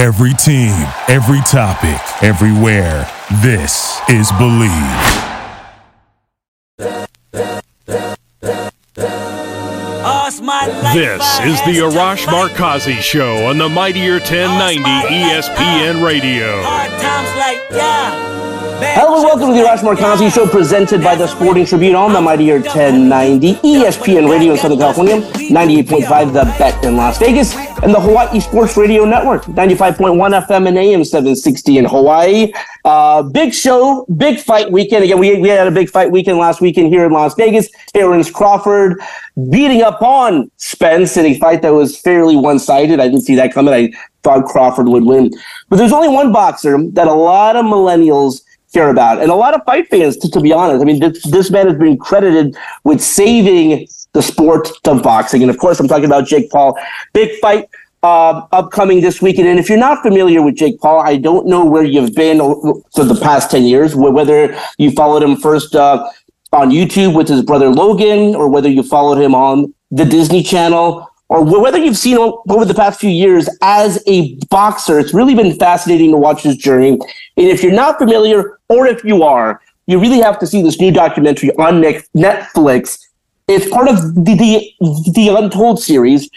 Every team, every topic, everywhere. This is Believe. This is the Arash Markazi Show on the Mightier 1090 ESPN Radio. Hello and welcome to the Arash Markazi Show presented by the Sporting Tribune on the Mightier 1090 ESPN Radio in Southern California, 98.5 The Bet in Las Vegas, and the Hawaii Sports Radio Network, 95.1 FM and AM 760 in Hawaii. Uh, big show, big fight weekend. Again, we, we had a big fight weekend last weekend here in Las Vegas. Terence Crawford beating up on Spence in a fight that was fairly one-sided. I didn't see that coming. I thought Crawford would win. But there's only one boxer that a lot of millennials care about. And a lot of fight fans, to, to be honest. I mean, this, this man has been credited with saving the sport of boxing. And of course, I'm talking about Jake Paul. Big fight uh, upcoming this weekend. And if you're not familiar with Jake Paul, I don't know where you've been for the past 10 years, whether you followed him first uh, on YouTube with his brother Logan, or whether you followed him on the Disney Channel or whether you've seen him over the past few years as a boxer, it's really been fascinating to watch his journey. And if you're not familiar, or if you are, you really have to see this new documentary on Netflix. It's part of the, the, the Untold series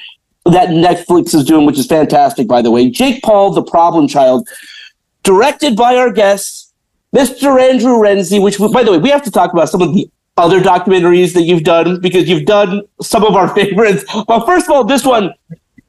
that Netflix is doing, which is fantastic, by the way. Jake Paul, the problem child, directed by our guest, Mr. Andrew Renzi, which, by the way, we have to talk about some of the other documentaries that you've done because you've done some of our favorites. But first of all, this one,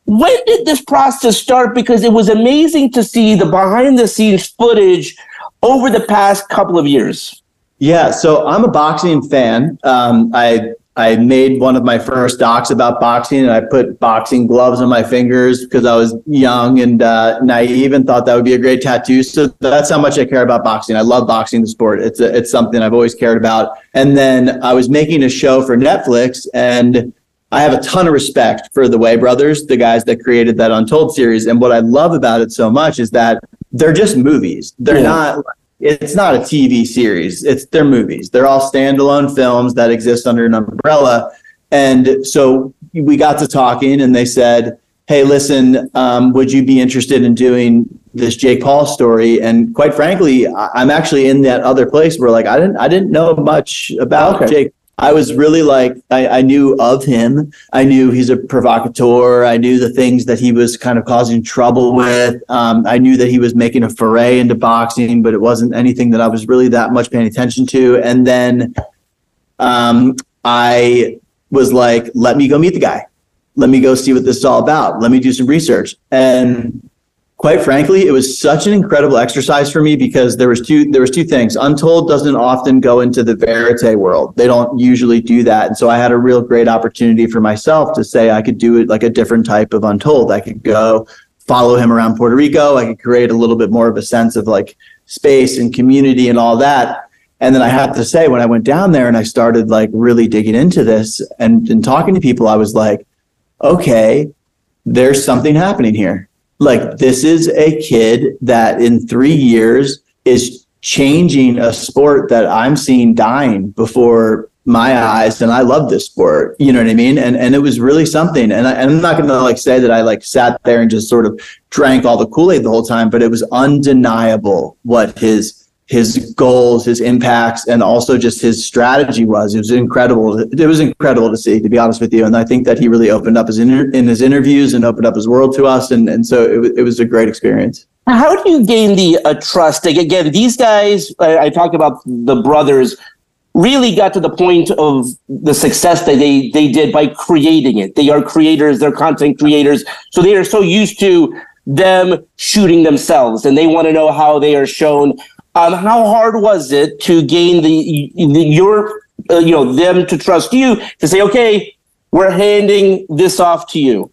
when did this process start? Because it was amazing to see the behind the scenes footage over the past couple of years. Yeah, so I'm a boxing fan. Um, I I made one of my first docs about boxing, and I put boxing gloves on my fingers because I was young and uh, naive and thought that would be a great tattoo. So that's how much I care about boxing. I love boxing, the sport. It's a, it's something I've always cared about. And then I was making a show for Netflix, and I have a ton of respect for the Way brothers, the guys that created that Untold series. And what I love about it so much is that they're just movies. They're yeah. not it's not a TV series. It's their movies. They're all standalone films that exist under an umbrella. And so we got to talking, and they said, "Hey, listen, um, would you be interested in doing this Jake Paul story?" And quite frankly, I'm actually in that other place where like I didn't I didn't know much about okay. Jake I was really like, I, I, knew of him. I knew he's a provocateur. I knew the things that he was kind of causing trouble with. Um, I knew that he was making a foray into boxing, but it wasn't anything that I was really that much paying attention to. And then um, I was like, let me go meet the guy. Let me go see what this is all about. Let me do some research. And quite frankly, it was such an incredible exercise for me because there was two there was two things. Untold doesn't often go into the verite world. They don't usually do that. And so I had a real great opportunity for myself to say I could do it like a different type of Untold. I could go follow him around Puerto Rico. I could create a little bit more of a sense of like space and community and all that. And then I have to say, when I went down there and I started like really digging into this and, and talking to people, I was like, okay, there's something happening here like this is a kid that in three years is changing a sport that I'm seeing dying before my eyes and I love this sport. You know what I mean? And and it was really something. And, I, and I'm not gonna like say that I like sat there and just sort of drank all the Kool-Aid the whole time, but it was undeniable what his his goals, his impacts, and also just his strategy was. It was incredible. It was incredible to see, to be honest with you. And I think that he really opened up his inter- in his interviews and opened up his world to us. And and so it, it was a great experience. How do you gain the uh, trust? Again, these guys, I, I talk about the brothers, really got to the point of the success that they they did by creating it. They are creators, they're content creators, so they are so used to them shooting themselves, and they want to know how they are shown um, how hard was it to gain the, the your uh, you know them to trust you to say, okay, we're handing this off to you?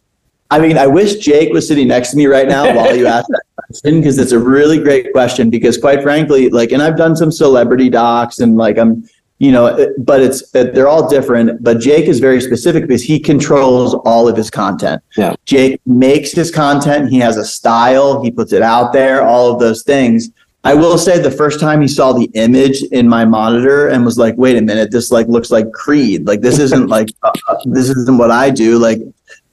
I mean, I wish Jake was sitting next to me right now while you ask that question because it's a really great question. Because quite frankly, like, and I've done some celebrity docs and like I'm, you know, but it's they're all different. But Jake is very specific because he controls all of his content. Yeah. Jake makes his content. He has a style. He puts it out there. All of those things. I will say the first time he saw the image in my monitor and was like, "Wait a minute, this like looks like Creed. Like this isn't like uh, uh, this isn't what I do." Like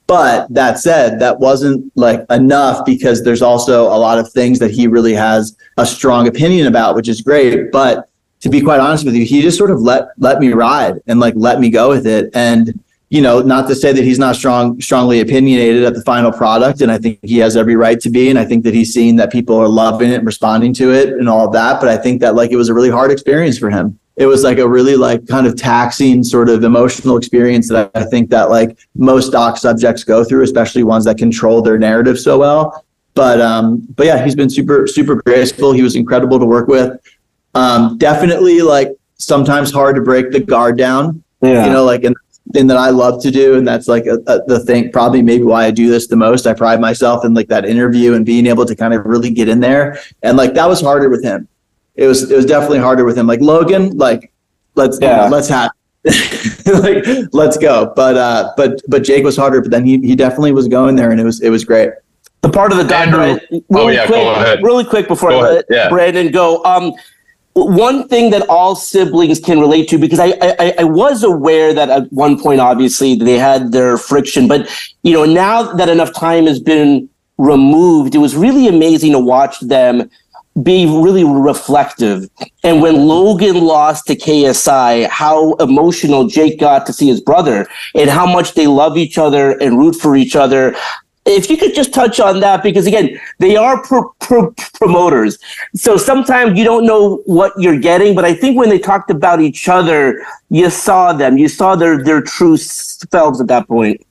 But that said, that wasn't like enough because there's also a lot of things that he really has a strong opinion about, which is great. But to be quite honest with you, he just sort of let let me ride and like let me go with it. And you know, not to say that he's not strong, strongly opinionated at the final product, and I think he has every right to be. And I think that he's seen that people are loving it and responding to it and all of that. But I think that like it was a really hard experience for him. It was like a really like kind of taxing sort of emotional experience that I think that like most doc subjects go through, especially ones that control their narrative so well. But um, but yeah, he's been super super graceful. He was incredible to work with. Um, definitely like sometimes hard to break the guard down. Yeah. You know, like and thing that I love to do, and that's like a, a, the thing. Probably maybe why I do this the most. I pride myself in like that interview and being able to kind of really get in there, and like that was harder with him. It was it was definitely harder with him. Like Logan, like let's yeah. you know, let's have like let's go. But uh, but but Jake was harder. But then he he definitely was going there, and it was it was great. The part of the document, really oh, yeah, quick, really quick before go I let yeah. Brandon go. Um, one thing that all siblings can relate to because I, I, I was aware that at one point obviously they had their friction but you know now that enough time has been removed it was really amazing to watch them be really reflective. And when logan lost to ksi how emotional jake got to see his brother and how much they love each other and root for each other if you could just touch on that, because again, they are pro- pro- promoters. So sometimes you don't know what you're getting, but I think when they talked about each other, you saw them, you saw their, their true selves at that point.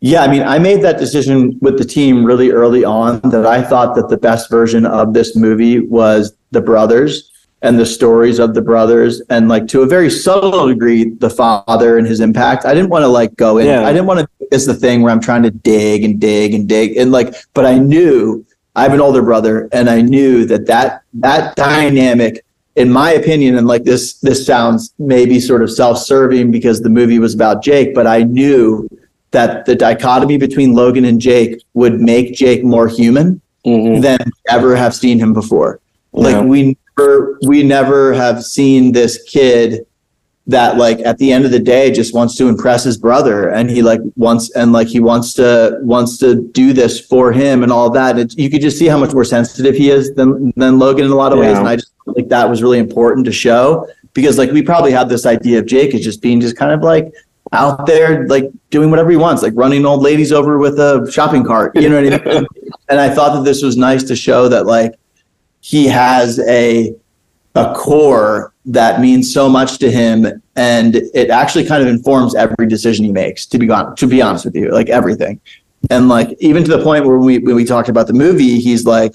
Yeah, I mean, I made that decision with the team really early on that I thought that the best version of this movie was the brothers and the stories of the brothers and like to a very subtle degree the father and his impact i didn't want to like go in yeah. i didn't want to it's the thing where i'm trying to dig and dig and dig and like but i knew i have an older brother and i knew that that that dynamic in my opinion and like this this sounds maybe sort of self-serving because the movie was about jake but i knew that the dichotomy between logan and jake would make jake more human mm-hmm. than ever have seen him before like yeah. we never, we never have seen this kid that like at the end of the day just wants to impress his brother and he like wants and like he wants to wants to do this for him and all that it, you could just see how much more sensitive he is than than Logan in a lot of yeah. ways and I just like that was really important to show because like we probably had this idea of Jake as just being just kind of like out there like doing whatever he wants like running old ladies over with a shopping cart you know what I mean and I thought that this was nice to show that like he has a a core that means so much to him and it actually kind of informs every decision he makes to be gone to be honest with you like everything. And like even to the point where we when we talked about the movie he's like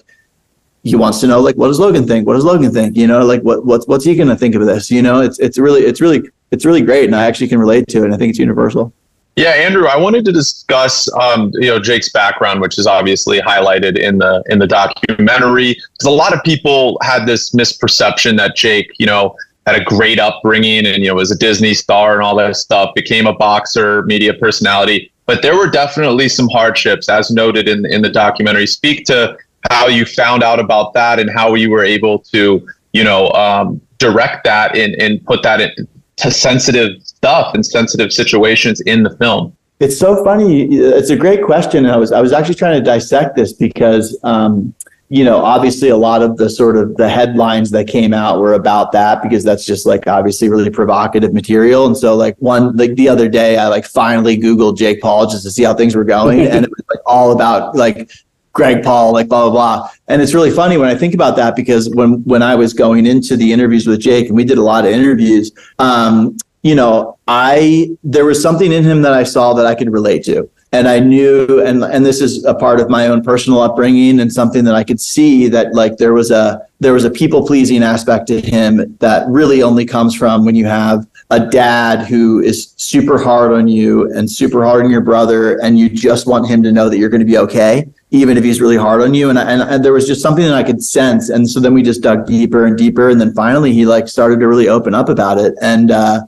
he wants to know like what does logan think? What does logan think? You know like what what's what's he going to think of this? You know it's it's really it's really it's really great and i actually can relate to it and i think it's universal yeah, Andrew, I wanted to discuss, um, you know, Jake's background, which is obviously highlighted in the in the documentary. Because a lot of people had this misperception that Jake, you know, had a great upbringing and you know was a Disney star and all that stuff. Became a boxer, media personality, but there were definitely some hardships, as noted in in the documentary. Speak to how you found out about that and how you were able to, you know, um, direct that and and put that in to sensitive stuff and sensitive situations in the film? It's so funny. It's a great question. I was I was actually trying to dissect this because um, you know obviously a lot of the sort of the headlines that came out were about that because that's just like obviously really provocative material. And so like one like the other day I like finally Googled Jake Paul just to see how things were going, and it was like all about like Greg Paul, like blah blah blah. And it's really funny when I think about that because when when I was going into the interviews with Jake, and we did a lot of interviews, um, you know, I there was something in him that I saw that I could relate to. And I knew and and this is a part of my own personal upbringing and something that I could see that like there was a there was a people pleasing aspect to him that really only comes from when you have a dad who is super hard on you and super hard on your brother and you just want him to know that you're going to be okay even if he's really hard on you. And, and and there was just something that I could sense. And so then we just dug deeper and deeper. And then finally he like started to really open up about it. And uh,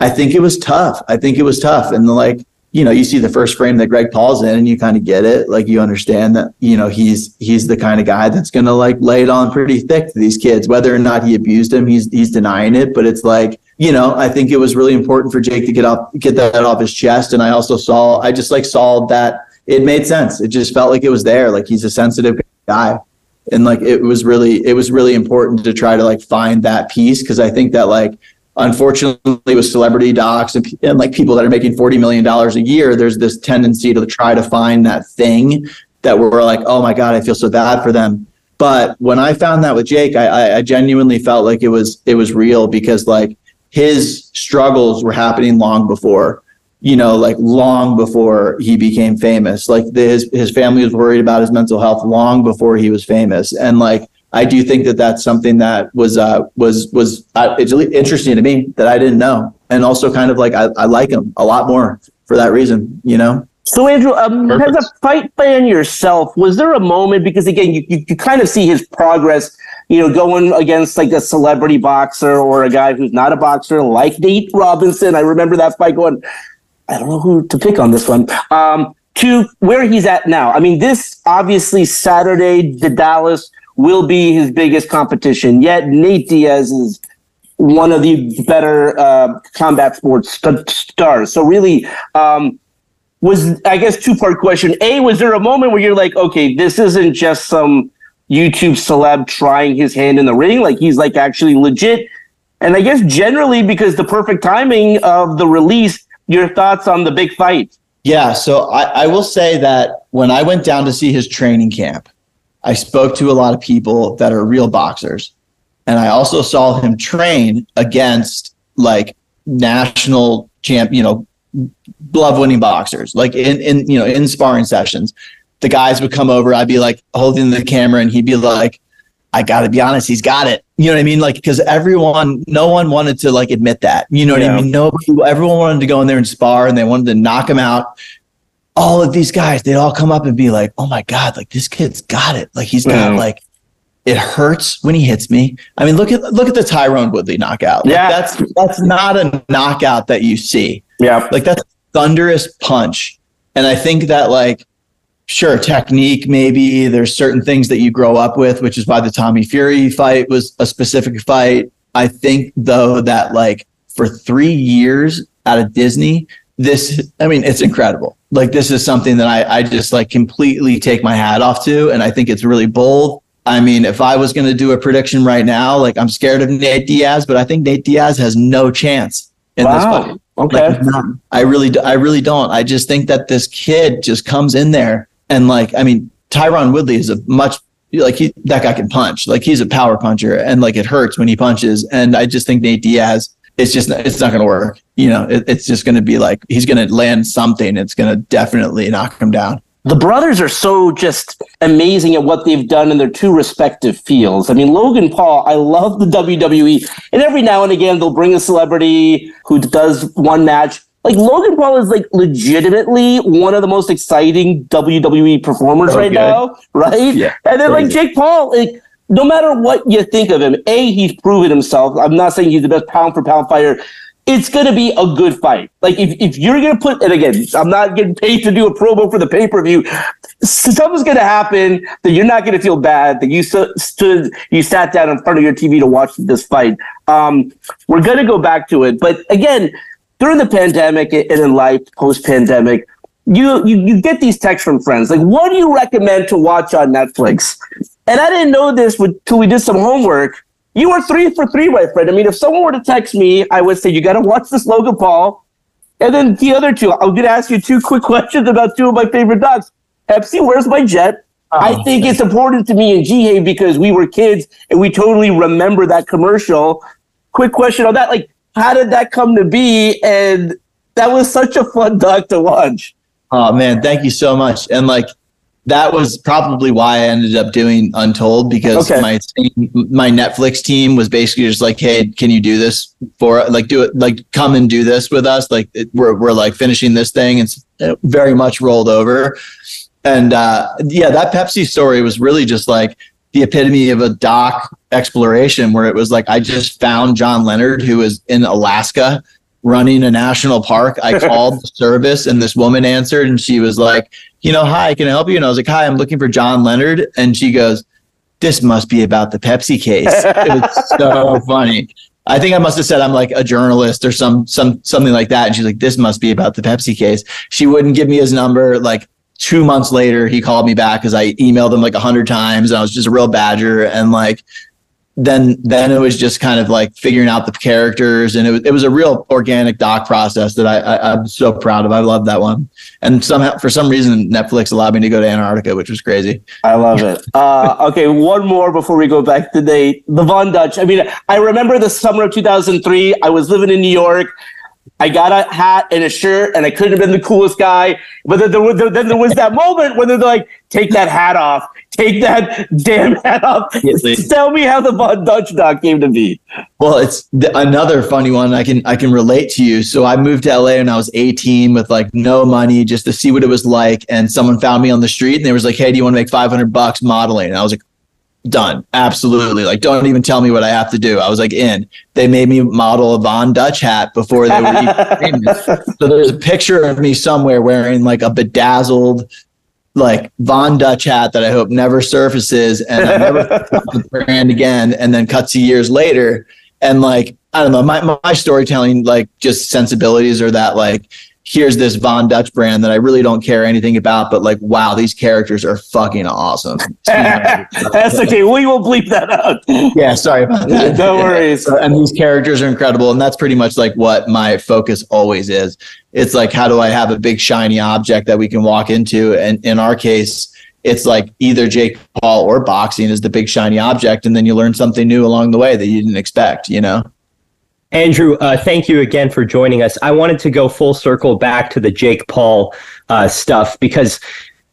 I think it was tough I think it was tough and like you know, you see the first frame that Greg Paul's in and you kind of get it. Like you understand that, you know, he's he's the kind of guy that's gonna like lay it on pretty thick to these kids. Whether or not he abused him, he's he's denying it. But it's like, you know, I think it was really important for Jake to get off get that off his chest. And I also saw I just like saw that it made sense. It just felt like it was there. Like he's a sensitive guy. And like it was really, it was really important to try to like find that piece because I think that like unfortunately with celebrity docs and, and like people that are making $40 million a year, there's this tendency to try to find that thing that we're like, oh my God, I feel so bad for them. But when I found that with Jake, I, I genuinely felt like it was it was real because like his struggles were happening long before, you know, like long before he became famous. Like the, his his family was worried about his mental health long before he was famous, and like I do think that that's something that was uh was was uh, it's really interesting to me that I didn't know, and also kind of like I, I like him a lot more for that reason, you know. So, Andrew, um, as a fight fan yourself, was there a moment because again, you, you, you kind of see his progress, you know, going against like a celebrity boxer or a guy who's not a boxer, like Nate Robinson. I remember that fight going. I don't know who to pick on this one. Um, to where he's at now. I mean, this obviously Saturday, the Dallas will be his biggest competition. Yet Nate Diaz is one of the better uh, combat sports st- stars. So really. Um, was I guess two part question. A, was there a moment where you're like, okay, this isn't just some YouTube celeb trying his hand in the ring, like he's like actually legit. And I guess generally because the perfect timing of the release, your thoughts on the big fight. Yeah, so I, I will say that when I went down to see his training camp, I spoke to a lot of people that are real boxers. And I also saw him train against like national champ, you know, glove winning boxers. Like in, in, you know, in sparring sessions, the guys would come over. I'd be like holding the camera and he'd be like, I got to be honest, he's got it. You know what I mean? Like, because everyone, no one wanted to like admit that. You know what yeah. I mean? Nobody, everyone wanted to go in there and spar and they wanted to knock him out. All of these guys, they'd all come up and be like, oh my God, like this kid's got it. Like he's got like, it hurts when he hits me. I mean, look at look at the Tyron Woodley knockout. Like, yeah, that's that's not a knockout that you see. Yeah, like that's thunderous punch. And I think that like sure technique maybe there's certain things that you grow up with which is why the tommy fury fight was a specific fight i think though that like for three years out of disney this i mean it's incredible like this is something that i, I just like completely take my hat off to and i think it's really bold i mean if i was going to do a prediction right now like i'm scared of nate diaz but i think nate diaz has no chance in wow. this fight Okay. Like, I really, I really don't. I just think that this kid just comes in there and like, I mean, Tyron Woodley is a much like he that guy can punch. Like he's a power puncher, and like it hurts when he punches. And I just think Nate Diaz, it's just it's not going to work. You know, it, it's just going to be like he's going to land something. It's going to definitely knock him down the brothers are so just amazing at what they've done in their two respective fields. I mean, Logan Paul, I love the WWE, and every now and again they'll bring a celebrity who does one match. Like Logan Paul is like legitimately one of the most exciting WWE performers oh, right now, right? Yeah. And then like Jake Paul, like no matter what you think of him, A, he's proven himself. I'm not saying he's the best pound for pound fighter it's going to be a good fight. Like if, if you're going to put, and again, I'm not getting paid to do a promo for the pay per view. Something's going to happen that you're not going to feel bad that you st- stood, you sat down in front of your TV to watch this fight. Um, we're going to go back to it, but again, during the pandemic and in life post pandemic, you, you you get these texts from friends like, "What do you recommend to watch on Netflix?" And I didn't know this until we did some homework you are three for three, my friend. I mean, if someone were to text me, I would say, you got to watch this Logan Paul. And then the other two, I'm going to ask you two quick questions about two of my favorite dogs. Pepsi, where's my jet? Oh, I think it's important to me in G because we were kids and we totally remember that commercial. Quick question on that. Like, how did that come to be? And that was such a fun dog to watch. Oh man, thank you so much. And like that was probably why I ended up doing Untold because okay. my my Netflix team was basically just like, hey, can you do this for like do it like come and do this with us? Like it, we're we're like finishing this thing and it very much rolled over. And uh, yeah, that Pepsi story was really just like the epitome of a doc exploration where it was like I just found John Leonard who was in Alaska running a national park. I called the service and this woman answered and she was like, you know, hi, can I help you? And I was like, hi, I'm looking for John Leonard. And she goes, this must be about the Pepsi case. It was so funny. I think I must have said I'm like a journalist or some some something like that. And she's like, this must be about the Pepsi case. She wouldn't give me his number. Like two months later, he called me back because I emailed him like a hundred times. And I was just a real badger. And like, then then it was just kind of like figuring out the characters and it was, it was a real organic doc process that I, I am so proud of. I love that one. And somehow for some reason Netflix allowed me to go to Antarctica, which was crazy. I love it. Uh, okay, one more before we go back to date. The Von Dutch. I mean, I remember the summer of 2003. I was living in New York. I got a hat and a shirt, and I couldn't have been the coolest guy. But then there was, then there was that moment when they're like, "Take that hat off. Take that damn hat off." Tell me how the Von Dutch dog came to be. Well, it's th- another funny one. I can I can relate to you. So I moved to LA when I was 18 with like no money, just to see what it was like. And someone found me on the street, and they was like, "Hey, do you want to make 500 bucks modeling?" And I was like, done. Absolutely. Like, don't even tell me what I have to do. I was like, in. They made me model a Von Dutch hat before they were even famous. So there's a picture of me somewhere wearing like a bedazzled, like Von Dutch hat that I hope never surfaces and I never the brand again. And then cuts to years later. And like, I don't know, my, my storytelling, like just sensibilities are that like, here's this Von Dutch brand that I really don't care anything about, but like, wow, these characters are fucking awesome. That's okay. We will bleep that out. Yeah, sorry about that. no worries. And these characters are incredible. And that's pretty much like what my focus always is. It's like, how do I have a big shiny object that we can walk into? And in our case, it's like either Jake Paul or boxing is the big shiny object. And then you learn something new along the way that you didn't expect, you know? Andrew, uh, thank you again for joining us. I wanted to go full circle back to the Jake Paul uh, stuff because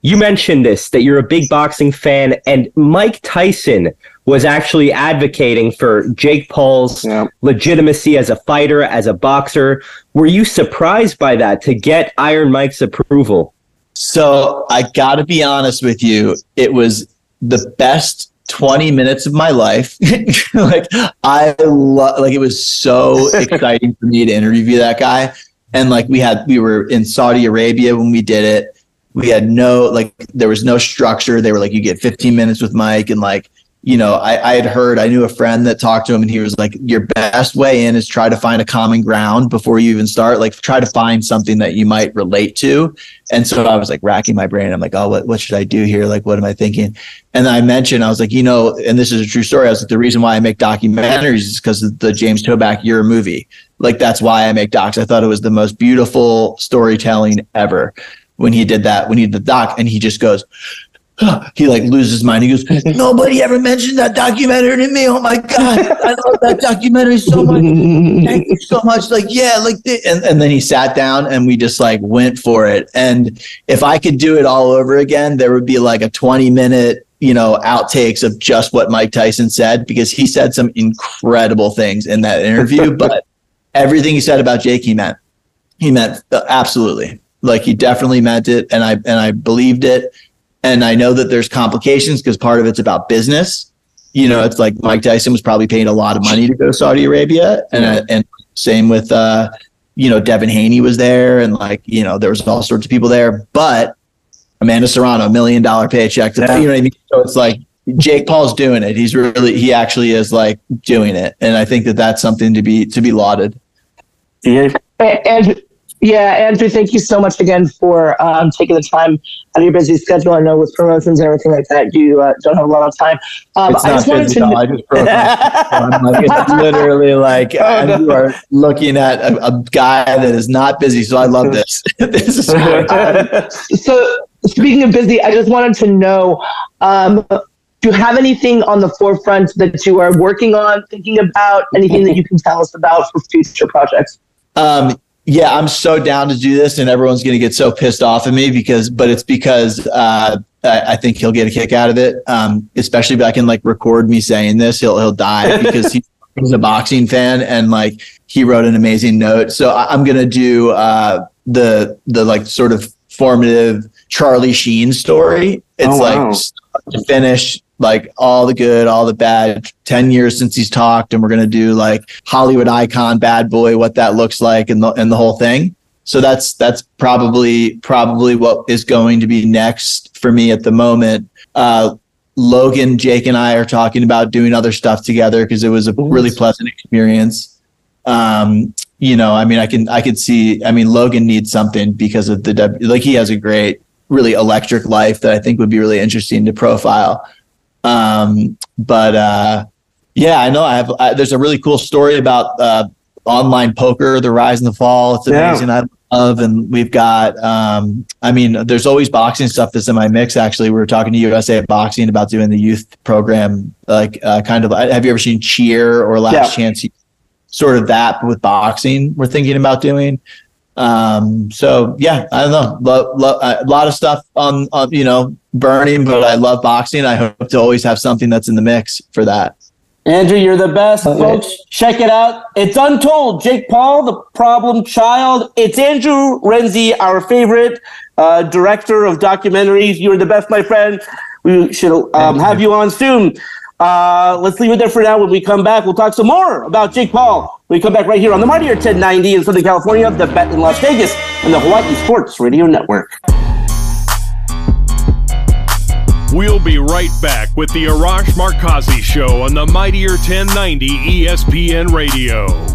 you mentioned this that you're a big boxing fan, and Mike Tyson was actually advocating for Jake Paul's yeah. legitimacy as a fighter, as a boxer. Were you surprised by that to get Iron Mike's approval? So I got to be honest with you, it was the best 20 minutes of my life. like I love like it was so exciting for me to interview that guy. And like we had we were in Saudi Arabia when we did it. We had no like there was no structure. They were like you get 15 minutes with Mike and like you know, I, I had heard, I knew a friend that talked to him and he was like, your best way in is try to find a common ground before you even start. Like try to find something that you might relate to. And so I was like racking my brain. I'm like, oh, what, what should I do here? Like, what am I thinking? And I mentioned, I was like, you know, and this is a true story. I was like, the reason why I make documentaries is because of the James Toback Year movie. Like that's why I make docs. I thought it was the most beautiful storytelling ever when he did that, when he did the doc and he just goes, he like loses his mind. He goes, nobody ever mentioned that documentary to me. Oh my god, I love that documentary so much. Thank you so much. Like yeah, like and and then he sat down and we just like went for it. And if I could do it all over again, there would be like a twenty minute you know outtakes of just what Mike Tyson said because he said some incredible things in that interview. but everything he said about Jake, he meant. He meant uh, absolutely. Like he definitely meant it, and I and I believed it and I know that there's complications because part of it's about business. You know, it's like Mike Tyson was probably paying a lot of money to go to Saudi Arabia, and uh, and same with uh, you know Devin Haney was there, and like you know there was all sorts of people there. But Amanda Serrano, million dollar paycheck, to, yeah. you know what I mean. So it's like Jake Paul's doing it. He's really he actually is like doing it, and I think that that's something to be to be lauded. Yeah. And yeah, Andrew, thank you so much again for um, taking the time out of your busy schedule. I know with promotions and everything like that, you uh, don't have a lot of time. Um, it's I just wanted to. I just broke like, it's literally like oh, no. you are looking at a, a, guy that is not busy. So I love this. this is um, so speaking of busy, I just wanted to know. Um, do you have anything on the forefront that you are working on, thinking about, anything that you can tell us about for future projects? Um, yeah, I'm so down to do this, and everyone's going to get so pissed off at me because, but it's because uh, I, I, think he'll get a kick out of it. Um, especially if I can like record me saying this, he'll he'll die because he, he's a boxing fan and like he wrote an amazing note. So I, am going to do uh, the the like sort of formative Charlie Sheen story. It's oh, wow. like to finish like all the good, all the bad. 10 years since he's talked, and we're going to do like Hollywood icon, bad boy, what that looks like, and the, and the whole thing. So that's that's probably probably what is going to be next for me at the moment. Uh, Logan, Jake, and I are talking about doing other stuff together because it was a really pleasant experience. Um, you know, I mean, I can I could see. I mean, Logan needs something because of the like he has a great really electric life that I think would be really interesting to profile. Um, but uh, yeah, I know I have. I, there's a really cool story about uh, online poker, the rise and the fall. It's amazing. Yeah. I love, and we've got. Um, I mean, there's always boxing stuff that's in my mix. Actually, we were talking to USA Boxing about doing the youth program, like uh, kind of. Have you ever seen Cheer or Last yeah. Chance? Sort of that with boxing. We're thinking about doing. Um, so yeah, I don't know. Lo- lo- a lot of stuff on, on, you know, burning, but I love boxing. I hope to always have something that's in the mix for that. Andrew, you're the best, folks. Check it out. It's Untold. Jake Paul, the problem child. It's Andrew Renzi, our favorite uh, director of documentaries. You're the best, my friend. We should um, have you on soon. Uh, let's leave it there for now. When we come back, we'll talk some more about Jake Paul. We come back right here on the Mightier 1090 in Southern California, the Bet in Las Vegas, and the Hawaii Sports Radio Network. We'll be right back with the Arash Markazi Show on the Mightier 1090 ESPN Radio.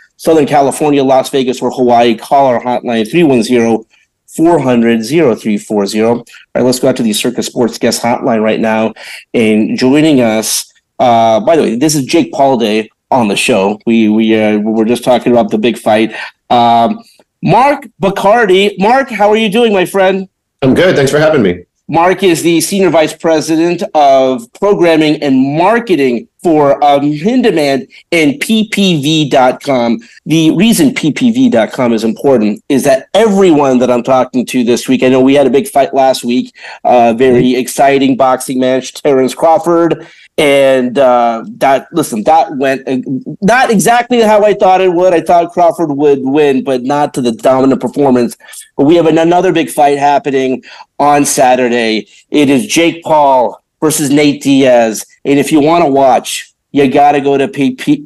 Southern California, Las Vegas, or Hawaii, call our hotline 310 400 0340. All right, let's go out to the Circa Sports guest hotline right now. And joining us uh, by the way, this is Jake Paul Day on the show. We we uh, were just talking about the big fight. Um, Mark Boccardi. Mark, how are you doing, my friend? I'm good. Thanks for having me. Mark is the senior vice president of programming and marketing for um, and PPV.com. The reason PPV.com is important is that everyone that I'm talking to this week, I know we had a big fight last week, uh, very mm-hmm. exciting boxing match, Terence Crawford and uh, that listen, that went uh, not exactly how I thought it would. I thought Crawford would win, but not to the dominant performance. But we have another big fight happening on Saturday. It is Jake Paul versus Nate Diaz, and if you want to watch, you got to go to ppv.com.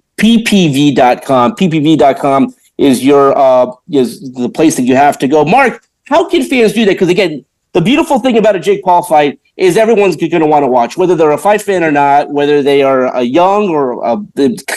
ppv.com is your uh, is the place that you have to go. Mark, how can fans do that? Because again, the beautiful thing about a Jake Paul fight is everyone's going to want to watch, whether they're a fight fan or not, whether they are a young or a,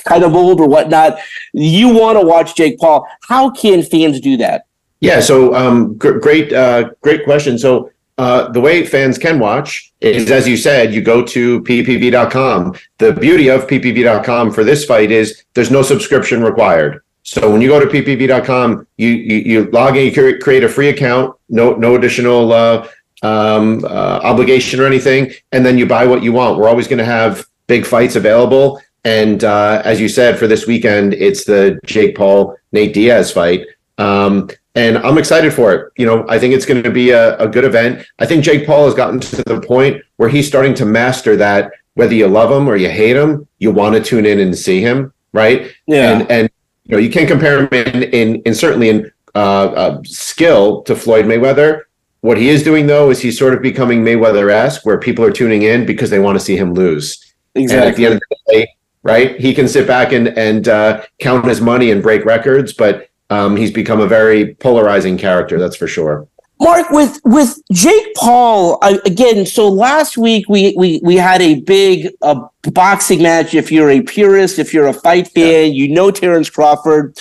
kind of old or whatnot. You want to watch Jake Paul. How can fans do that? Yeah, so um, gr- great, uh, great question. So uh, the way fans can watch is, as you said, you go to ppv.com. The beauty of ppv.com for this fight is there's no subscription required. So when you go to ppv.com, you you, you log in, you create a free account, no no additional uh, um, uh, obligation or anything, and then you buy what you want. We're always going to have big fights available, and uh, as you said, for this weekend, it's the Jake Paul Nate Diaz fight. Um, and I'm excited for it. You know, I think it's going to be a, a good event. I think Jake Paul has gotten to the point where he's starting to master that. Whether you love him or you hate him, you want to tune in and see him, right? Yeah. And and you know, you can't compare him in in, in certainly in uh, uh, skill to Floyd Mayweather. What he is doing though is he's sort of becoming Mayweather-esque, where people are tuning in because they want to see him lose. Exactly. And at the end of the day, right, he can sit back and and uh, count his money and break records, but um, he's become a very polarizing character. That's for sure. Mark, with with Jake Paul I, again. So last week we we we had a big uh, boxing match. If you're a purist, if you're a fight fan, yeah. you know Terence Crawford.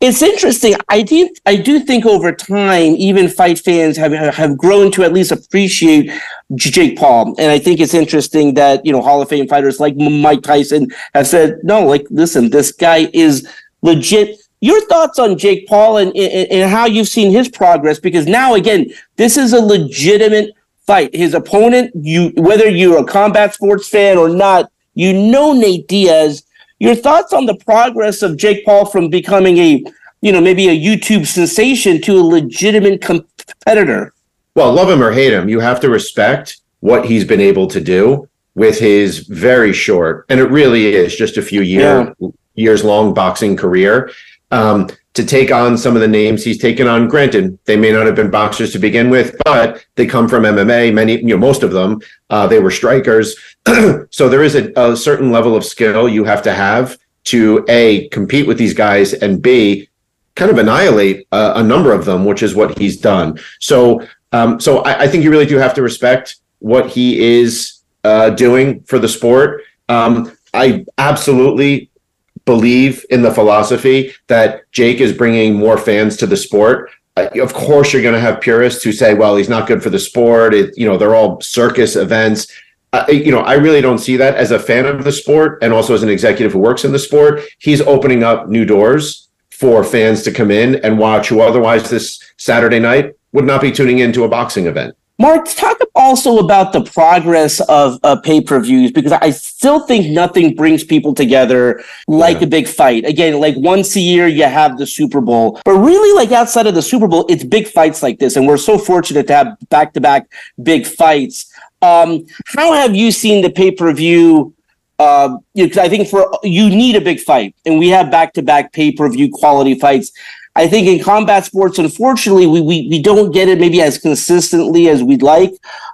It's interesting. I do I do think over time, even fight fans have have grown to at least appreciate Jake Paul, and I think it's interesting that you know Hall of Fame fighters like Mike Tyson have said, no, like listen, this guy is legit your thoughts on Jake Paul and, and, and how you've seen his progress because now again this is a legitimate fight. His opponent, you whether you're a combat sports fan or not, you know Nate Diaz. Your thoughts on the progress of Jake Paul from becoming a, you know, maybe a YouTube sensation to a legitimate competitor? Well, love him or hate him, you have to respect what he's been able to do with his very short, and it really is just a few year yeah. years long boxing career um, to take on some of the names he's taken on. Granted, they may not have been boxers to begin with, but they come from MMA. Many, you know, most of them, uh, they were strikers. so there is a, a certain level of skill you have to have to a compete with these guys and b kind of annihilate uh, a number of them, which is what he's done. So, um, so I, I, think you really do have to respect what he is uh, doing for the sport. Um, I absolutely believe in the philosophy that Jake is bringing more fans to the sport. Uh, of course, you're going to have purists who say, "Well, he's not good for the sport." It, you know, they're all circus events. Uh, you know, I really don't see that as a fan of the sport, and also as an executive who works in the sport. He's opening up new doors for fans to come in and watch who otherwise this Saturday night would not be tuning into a boxing event. Mark, talk also about the progress of uh, pay per views because I still think nothing brings people together like yeah. a big fight. Again, like once a year you have the Super Bowl, but really, like outside of the Super Bowl, it's big fights like this, and we're so fortunate to have back to back big fights. Um, how have you seen the pay per view? Uh, I think for you need a big fight, and we have back to back pay per view quality fights. I think in combat sports, unfortunately, we, we, we don't get it maybe as consistently as we'd like.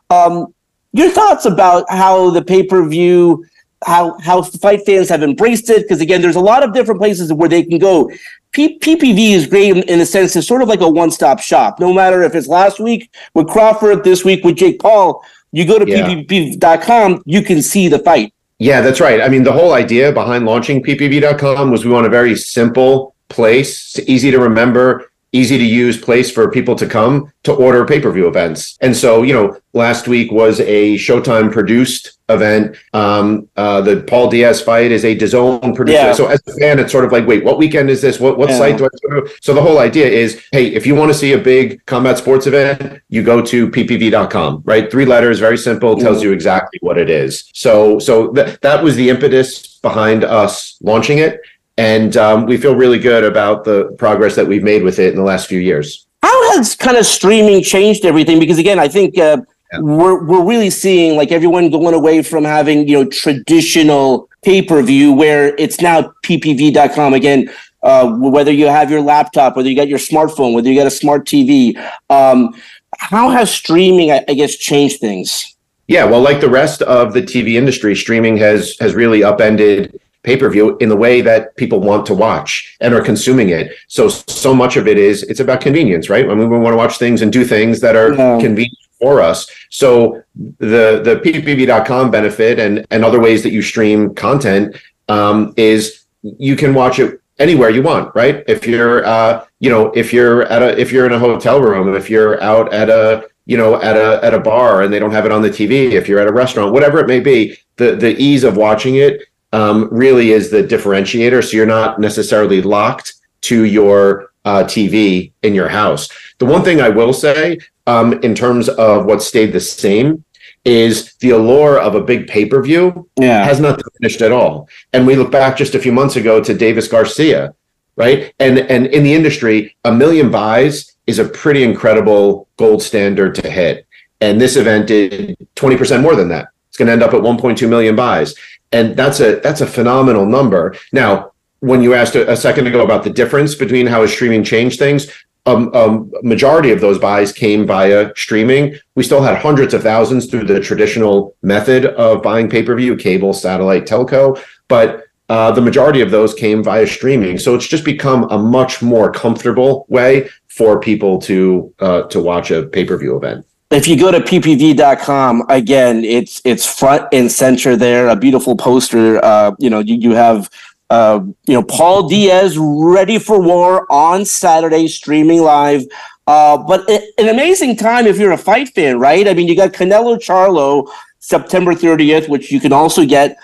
Um, your thoughts about how the pay per view, how how fight fans have embraced it? Because again, there's a lot of different places where they can go. P- PPV is great in, in a sense; it's sort of like a one stop shop. No matter if it's last week with Crawford, this week with Jake Paul, you go to yeah. ppv.com, you can see the fight. Yeah, that's right. I mean, the whole idea behind launching ppv.com was we want a very simple place, easy to remember, easy to use place for people to come to order pay per view events. And so, you know, last week was a Showtime produced event. Um, uh, the Paul Diaz fight is a DAZN produced. Yeah. So as a fan, it's sort of like, wait, what weekend is this? What what yeah. site do I go to? So the whole idea is, hey, if you want to see a big combat sports event, you go to ppv.com, right? Three letters, very simple, tells mm. you exactly what it is. So so th- that was the impetus behind us launching it and um, we feel really good about the progress that we've made with it in the last few years. How has kind of streaming changed everything? Because again, I think uh, yeah. we're we're really seeing like everyone going away from having you know traditional pay per view where it's now ppv.com again. Uh, whether you have your laptop, whether you got your smartphone, whether you got a smart TV, um, how has streaming, I, I guess, changed things? Yeah, well, like the rest of the TV industry, streaming has has really upended pay per view in the way that people want to watch and are consuming it. So, so much of it is it's about convenience, right? I mean, we want to watch things and do things that are yeah. convenient for us. So, the the ppv.com benefit and and other ways that you stream content um, is you can watch it anywhere you want, right? If you're, uh, you know, if you're at a if you're in a hotel room, if you're out at a you know at a at a bar and they don't have it on the TV, if you're at a restaurant, whatever it may be, the the ease of watching it um, really is the differentiator. So you're not necessarily locked to your uh, TV in your house. The one thing I will say, um, in terms of what stayed the same, is the allure of a big pay per view yeah. has not diminished at all. And we look back just a few months ago to Davis Garcia, right? And and in the industry, a million buys is a pretty incredible gold standard to hit. And this event did 20% more than that. It's going to end up at 1.2 million buys and that's a that's a phenomenal number. Now, when you asked a, a second ago about the difference between how streaming changed things, um, um, majority of those buys came via streaming. We still had hundreds of thousands through the traditional method of buying pay per view, cable, satellite, telco, but uh, the majority of those came via streaming. So it's just become a much more comfortable way for people to uh, to watch a pay per view event if you go to ppv.com again it's it's front and center there a beautiful poster uh, you know you, you have uh, you know paul diaz ready for war on saturday streaming live. Uh, but it, an amazing time if you're a fight fan right? I mean you got canelo charlo september 30th which you can also get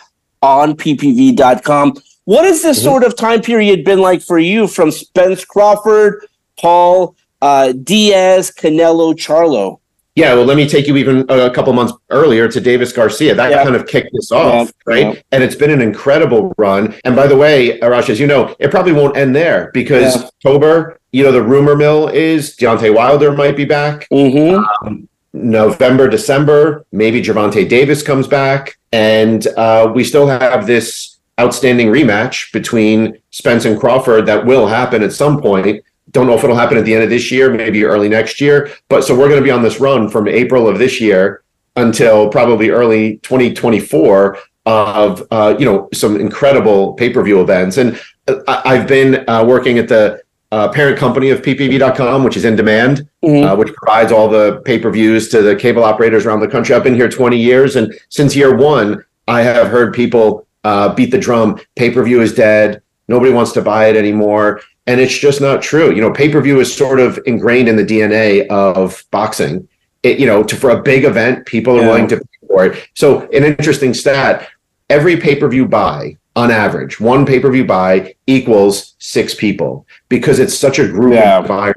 on ppv.com what has this mm-hmm. sort of time period been like for you from spence crawford paul uh, diaz canelo charlo yeah, well, let me take you even a couple months earlier to Davis Garcia. That yeah. kind of kicked this off, yeah. right? Yeah. And it's been an incredible run. And by the way, Arash, as you know, it probably won't end there because October, you know, the rumor mill is Deontay Wilder might be back. Mm-hmm. Um, November, December, maybe Gervonta Davis comes back. And uh, we still have this outstanding rematch between Spence and Crawford that will happen at some point. Don't know if it'll happen at the end of this year, maybe early next year. But so we're going to be on this run from April of this year until probably early 2024 of uh, you know some incredible pay per view events. And I- have been uh, working at the uh, parent company of PPV.com, which is in demand, mm-hmm. uh, which provides all the pay per views to the cable operators around the country. I've been here 20 years, and since year one, I have heard people uh, beat the drum. Pay per view is dead. Nobody wants to buy it anymore, and it's just not true. You know, pay per view is sort of ingrained in the DNA of boxing. It, you know, to, for a big event, people are yeah. willing to pay for it. So, an interesting stat: every pay per view buy on average, one pay per view buy equals six people because it's such a group yeah. buy.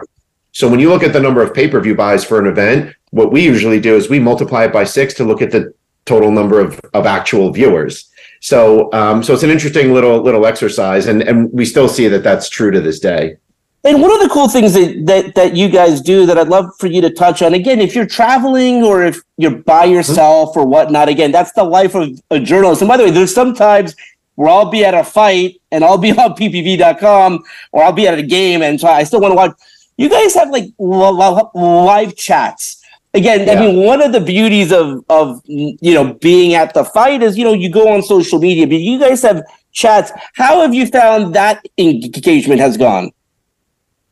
So when you look at the number of pay per view buys for an event, what we usually do is we multiply it by six to look at the total number of, of actual viewers. So um, so it's an interesting little little exercise, and and we still see that that's true to this day. And one of the cool things that, that that you guys do that I'd love for you to touch on again, if you're traveling or if you're by yourself mm-hmm. or whatnot, again, that's the life of a journalist. And by the way, there's sometimes where I'll be at a fight and I'll be on ppv.com or I'll be at a game and so I still want to watch. You guys have like live chats. Again, yeah. I mean, one of the beauties of of you know being at the fight is you know you go on social media, but you guys have chats. How have you found that engagement has gone?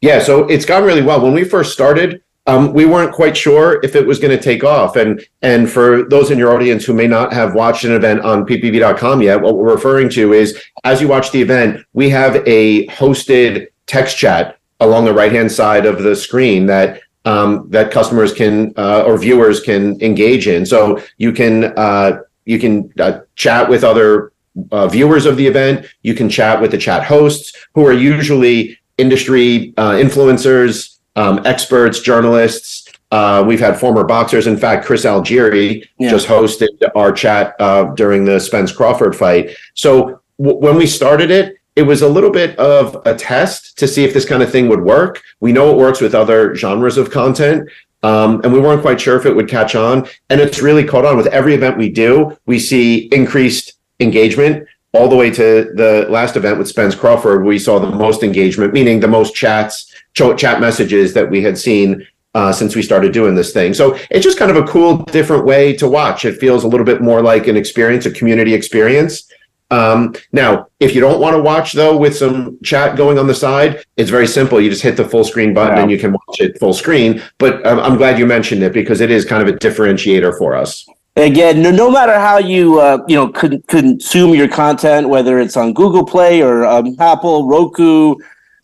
Yeah, so it's gone really well. When we first started, um, we weren't quite sure if it was going to take off. And and for those in your audience who may not have watched an event on ppv.com yet, what we're referring to is as you watch the event, we have a hosted text chat along the right hand side of the screen that um, that customers can uh, or viewers can engage in. So you can uh, you can uh, chat with other uh, viewers of the event. You can chat with the chat hosts who are usually industry uh, influencers um, experts, journalists. Uh, we've had former boxers. In fact, Chris Algieri yeah. just hosted our chat uh, during the Spence Crawford fight. So w- when we started it, it was a little bit of a test to see if this kind of thing would work. We know it works with other genres of content. Um, and we weren't quite sure if it would catch on. And it's really caught on with every event we do. We see increased engagement all the way to the last event with Spence Crawford. We saw the most engagement, meaning the most chats chat messages that we had seen uh, since we started doing this thing. So it's just kind of a cool, different way to watch. It feels a little bit more like an experience, a community experience. Um, now, if you don't want to watch though with some chat going on the side, it's very simple. You just hit the full screen button yeah. and you can watch it full screen. But um, I'm glad you mentioned it because it is kind of a differentiator for us. Again, no, no matter how you uh, you know con- consume your content, whether it's on Google Play or um, Apple, Roku,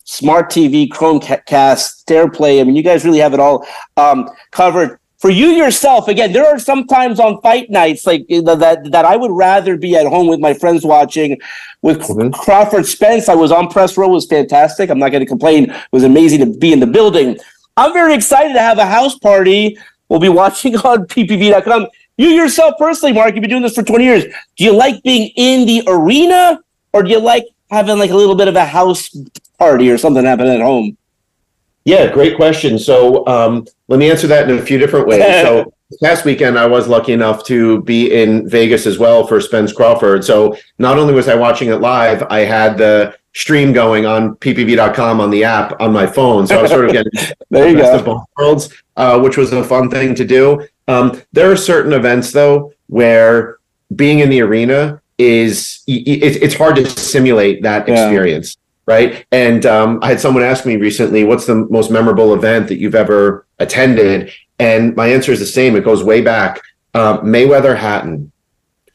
smart TV, Chromecast, AirPlay. I mean, you guys really have it all um, covered. For you yourself, again, there are sometimes on fight nights like that that I would rather be at home with my friends watching. With mm-hmm. Crawford Spence, I was on press row, was fantastic. I'm not going to complain. It was amazing to be in the building. I'm very excited to have a house party. We'll be watching on ppv.com. You yourself personally, Mark, you've been doing this for 20 years. Do you like being in the arena or do you like having like a little bit of a house party or something happening at home? Yeah, great question. So um, let me answer that in a few different ways. so past weekend, I was lucky enough to be in Vegas as well for Spence Crawford. So not only was I watching it live, I had the stream going on ppv.com on the app on my phone. So I was sort of getting there you the go. worlds, uh, which was a fun thing to do. Um, there are certain events though where being in the arena is it, it's hard to simulate that yeah. experience right? And um, i had someone ask me recently what's the most memorable event that you've ever attended? And my answer is the same. It goes way back. Uh, mayweather hatton.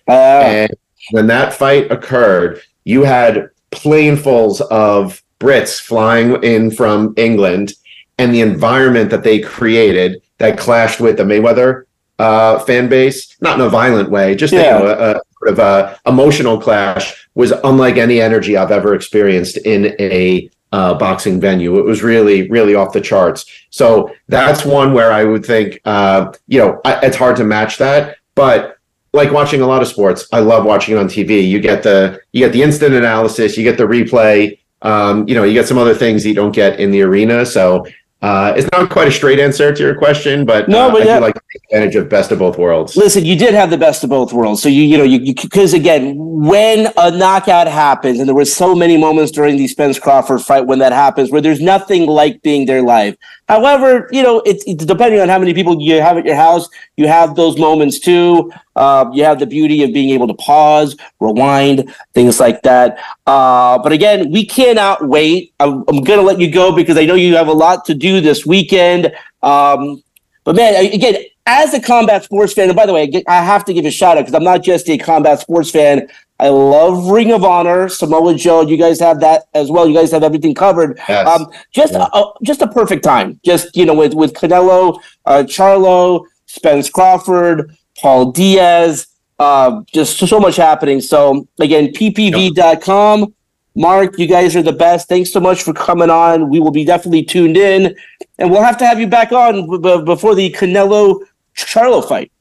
Uh. and when that fight occurred you had planefuls of brits flying in from england and the environment that they created that clashed with the mayweather uh, fan base, not in a violent way, just yeah. you know, a, a, sort of a emotional clash was unlike any energy I've ever experienced in a uh, boxing venue. It was really, really off the charts. So that's one where I would think, uh, you know, I, it's hard to match that. But like watching a lot of sports, I love watching it on TV. You get the you get the instant analysis, you get the replay. Um, you know, you get some other things you don't get in the arena. So Uh, it's not quite a straight answer to your question, but No, uh, but I yeah. like advantage of best of both worlds. Listen, you did have the best of both worlds. So you, you know, you because again, when a knockout happens, and there were so many moments during the Spence Crawford fight when that happens, where there's nothing like being there live. However, you know, it's, depending on how many people you have at your house, you have those moments too. Uh, you have the beauty of being able to pause, rewind, things like that. Uh, but again, we cannot wait. I'm, I'm going to let you go because I know you have a lot to do this weekend. Um, but man, again, as a combat sports fan, and by the way, I have to give a shout out because I'm not just a combat sports fan. I love Ring of Honor, Samoa Joe. You guys have that as well. You guys have everything covered. Yes. Um, just Yeah. a, just a perfect time. Just you know, with with Canelo, uh, Charlo, Spence Crawford, Paul Diaz. Uh, just so, much happening. So again, ppv.com. Mark, you guys are the best. Thanks so much for coming on. We will be definitely tuned in, and we'll have to have you back on b- b- before the Canelo Charlo fight.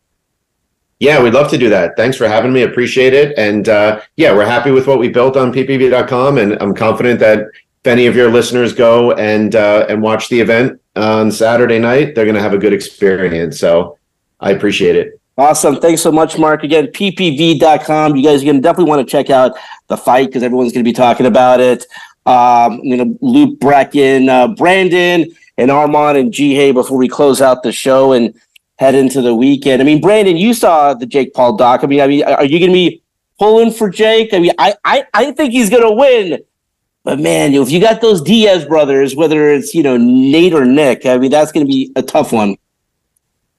Yeah, we'd love to do that. Thanks for having me. Appreciate it. And uh, yeah, we're happy with what we built on ppv.com. And I'm confident that if any of your listeners go and uh, and watch the event on Saturday night, they're going to have a good experience. So I appreciate it. Awesome. Thanks so much, Mark. Again, ppv.com. You guys are going to definitely want to check out the fight because everyone's going to be talking about it. Um, I'm going to loop back in uh, Brandon and Armani and Ji Hae before we close out the show and head into the weekend. I mean, Brandon, you saw the Jake Paul doc. I mean, I mean, are you going to be pulling for Jake? I mean, I, I, I think he's going to win. But man, if you got those Diaz brothers, whether it's you know Nate or Nick, I mean that's going to be a tough one.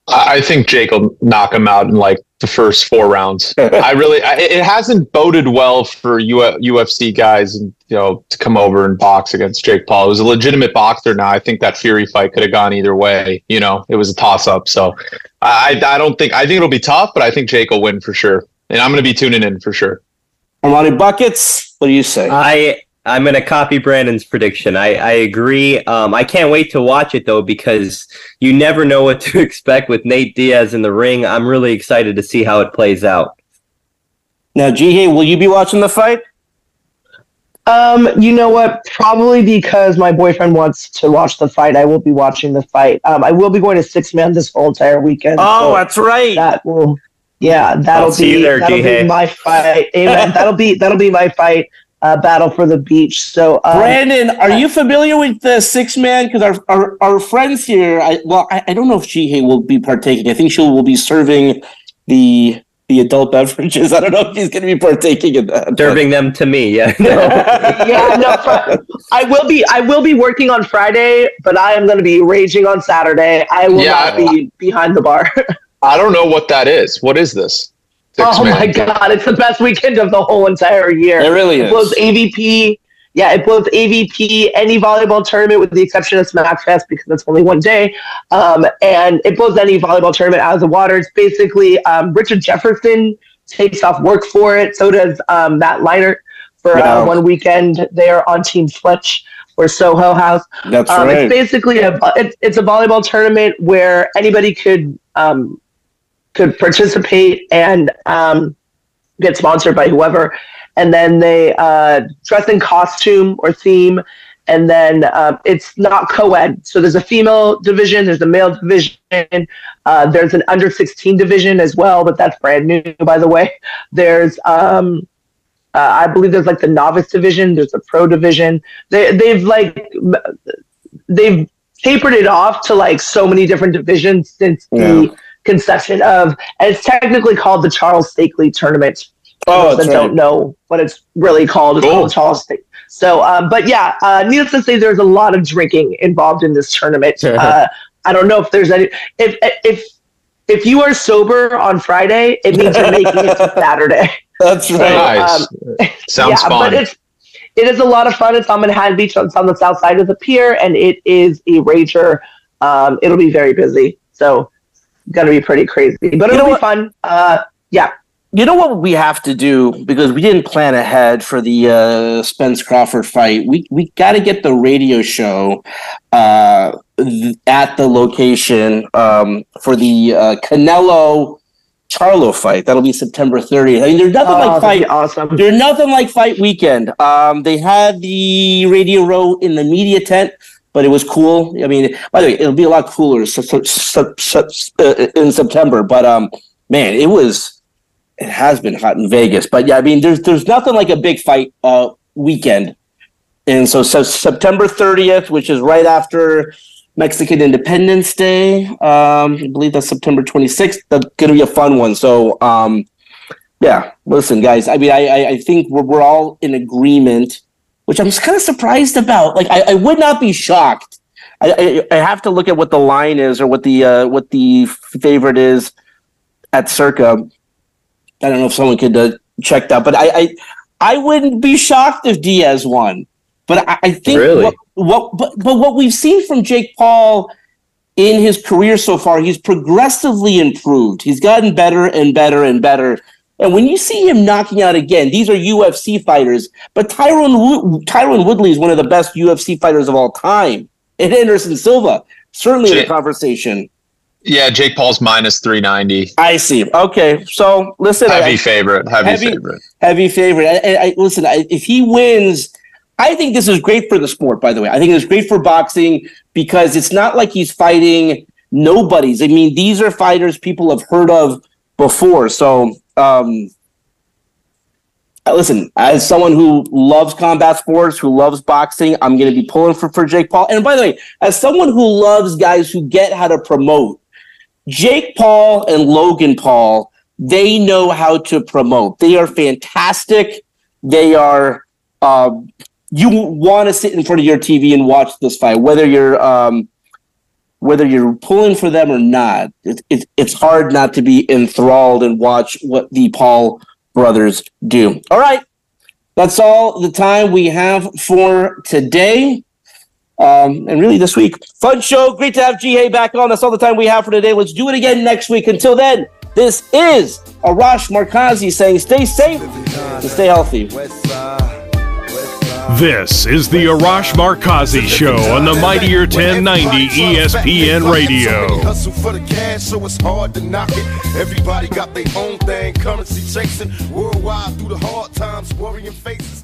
I I think Jake will knock him out in like the first four rounds. I really, I, it hasn't boded well for U- UFC guys, and you know, to come over and box against Jake Paul. It was a legitimate boxer. Now I think that Fury fight could have gone either way. You know, it was a toss up. So I, I don't think I think it'll be tough, but I think Jake will win for sure, and I'm going to be tuning in for sure. Armani buckets. What do you say? I I'm gonna copy Brandon's prediction. I I agree. Um, I can't wait to watch it though because you never know what to expect with Nate Diaz in the ring. I'm really excited to see how it plays out. Now, Ji Hae, will you be watching the fight? Um, you know what? Probably because my boyfriend wants to watch the fight, I will be watching the fight. Um, I will be going to six man this whole entire weekend. Oh, so that's right. that will, yeah, that'll I'll you be there, that'll Ji Hae. be my fight. Amen. that'll be that'll be my fight. Uh, battle for the beach. So, um, Brandon, are you familiar with the six man? Because our, our our friends here, I, well, I, I don't know if Ji Hae will be partaking. I think she will be serving the the adult beverages. I don't know if she's going to be partaking in that. Serving them to me. Yeah. yeah, no, fr- I will be. I will be working on Friday, but I am going to be raging on Saturday. I will Yeah, not be behind the bar. I don't know what that is. What is this? Oh man. my god, it's the best weekend of the whole entire year. It really is. It blows. AVP. Yeah, it blows AVP any volleyball tournament with the exception of SmackFest because it's only one day. Um, and it blows any volleyball tournament out of the water. It's basically um, Richard Jefferson takes off work for it. So does um, Matt Leinart for uh, one weekend. They are on Team Fletch or Soho House. That's Um, right. It's basically a it's, it's a volleyball tournament where anybody could um, could participate and um, get sponsored by whoever, and then they uh, dress in costume or theme, and then uh, it's not co-ed. So there's a female division, there's a male division, uh, there's an under 16 division as well, but that's brand new, by the way. There's um, uh, I believe there's like the novice division. There's a pro division. They they've like they've tapered it off to like so many different divisions since the conception of. And it's technically called the Charles Saikley Tournament. Oh, that right. don't know what it's really called. It's Cool. called the Charles Stake. So, um, but yeah, uh, needless to say, there's a lot of drinking involved in this tournament. uh, I don't know if there's any if if if you are sober on Friday, it means you're making it to Saturday. That's right. Nice. Sounds yeah, fun. but it's it is a lot of fun. It's on Manhattan Beach. It's on the south side of the pier, and it is a rager. Um, it'll be very busy, so gonna be pretty crazy, but know it'll be what? fun. Uh, yeah, You know what we have to do because we didn't plan ahead for the uh, Spence Crawford fight. We we got to get the radio show uh, th- at the location um, for the uh, Canelo Charlo fight. That'll be September 30th. I mean, there's nothing oh, like fight. awesome. There's nothing like fight weekend. Um, they had the radio row in the media tent but it was cool. I mean, by the way, it'll be a lot cooler uh, in September. But um, man, it was it has been hot in Vegas. But yeah, I mean, there's there's nothing like a big fight uh, weekend, and so, so September 30th, which is right after Mexican Independence Day. Um, I believe that's September 26th. That's to be a fun one. So, um, yeah, listen, guys. I mean, I I, I think we're, we're all in agreement, which I'm kind of surprised about. Like, I, I would not be shocked. I, I I have to look at what the line is or what the uh, what the favorite is at Circa. I don't know if someone could uh, check that, but I, I I wouldn't be shocked if Diaz won. But I, I think Really? what, what but, but what we've seen from Jake Paul in his career so far, he's progressively improved. He's gotten better and better and better. And when you see him knocking out again, these are UFC fighters, but Tyron Wo- Tyron Woodley is one of the best UFC fighters of all time. And Anderson Silva, certainly in the conversation. Yeah, Jake Paul's minus 390. I see. Okay, so listen, I- Heavy favorite. Heavy, Heavy- favorite. heavy favorite. I, I, I- listen, I, if he wins, I think this is great for the sport. By the way, I think it's great for boxing because it's not like he's fighting nobodies. I mean, these are fighters people have heard of before. So, um, uh, listen, as someone who loves combat sports, who loves boxing, I'm going to be pulling for for Jake Paul. And by the way, as someone who loves guys who get how to promote, Jake Paul and Logan Paul, they know how to promote. They are fantastic. They are. Um, you want to sit in front of your TV and watch this fight, whether you're um, whether you're pulling for them or not. It, it, it's hard not to be enthralled and watch what the Paul brothers do. All right, that's all the time we have for today. Um, and really this week, fun show. Great to have Ji Hae back on. That's all the time we have for today. Let's do it again next week. Until then, this is Arash Markazi saying stay safe and stay healthy. This is the Arash Markazi Show on the Mightier 1090 ESPN Radio. Hustle for the cash, so it's hard to knock it. Everybody got their own thing, currency chasing. Worldwide through the hard times, worrying faces.